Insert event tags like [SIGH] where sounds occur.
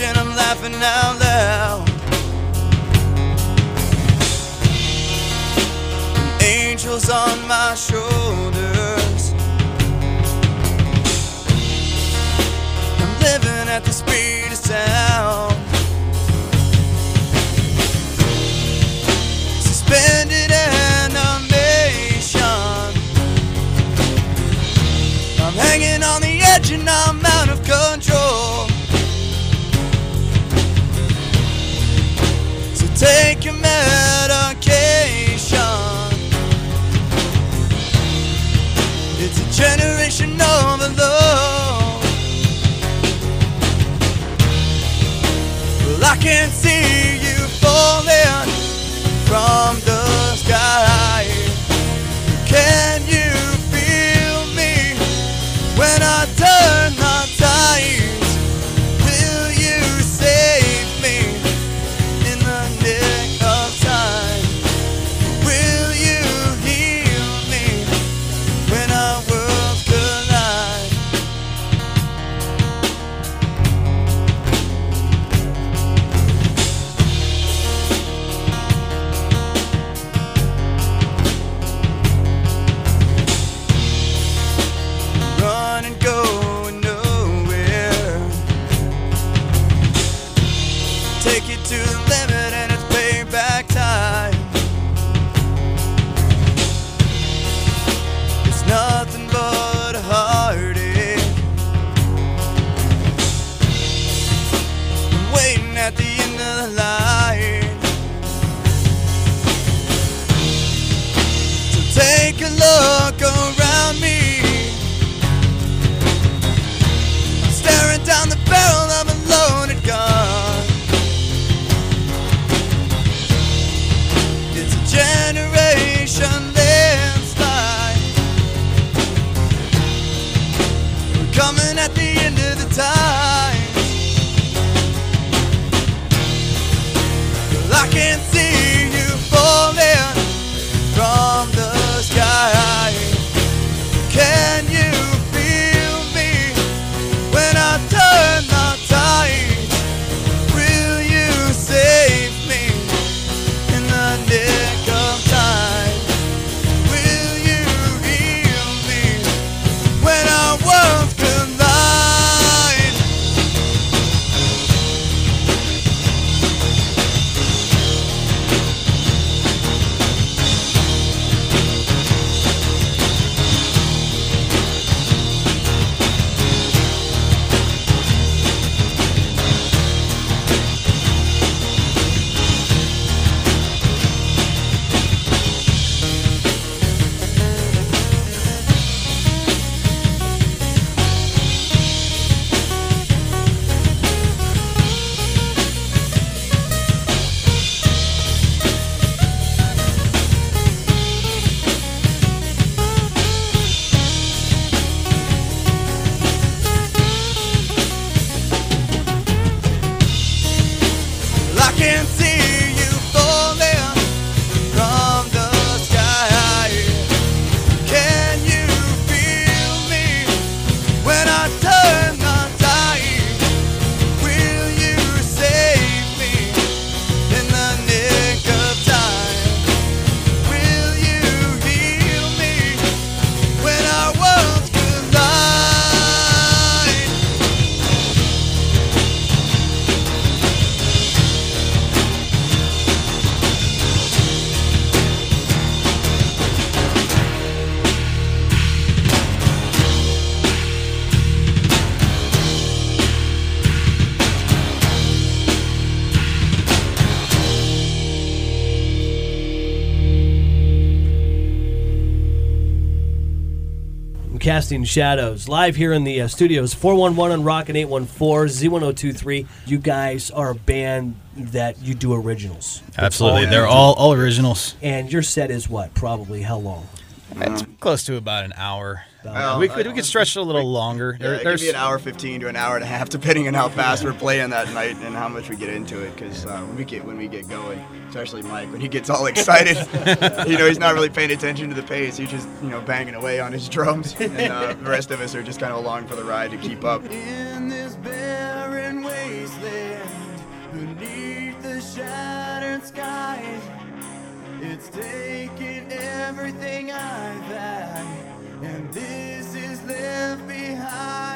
and I'm laughing out loud. Angels on my shoulders. I'm living at the speed of sound. Suspended animation. I'm hanging on the edge and I'm out I can see you falling at the end casting shadows live here in the uh, studios 411 on Rockin' 814 Z1023. You guys are a band that you do originals. Absolutely, they're all all originals. And your set is what? Probably how long? It's uh-huh. close to about an hour. Well, we could we could uh, stretch it a little longer. Yeah, There- it could be an hour 15 to an hour and a half, [LAUGHS] depending on how fast we're playing that night and how much we get into it. Because uh, when we get when we get going, especially Mike, when he gets all excited, [LAUGHS] you know, he's not really paying attention to the pace. He's just you know banging away on his drums, [LAUGHS] and uh, the rest of us are just kind of along for the ride to keep up. In this barren wasteland, beneath the shadow. It's taken everything I've had, and this is left behind.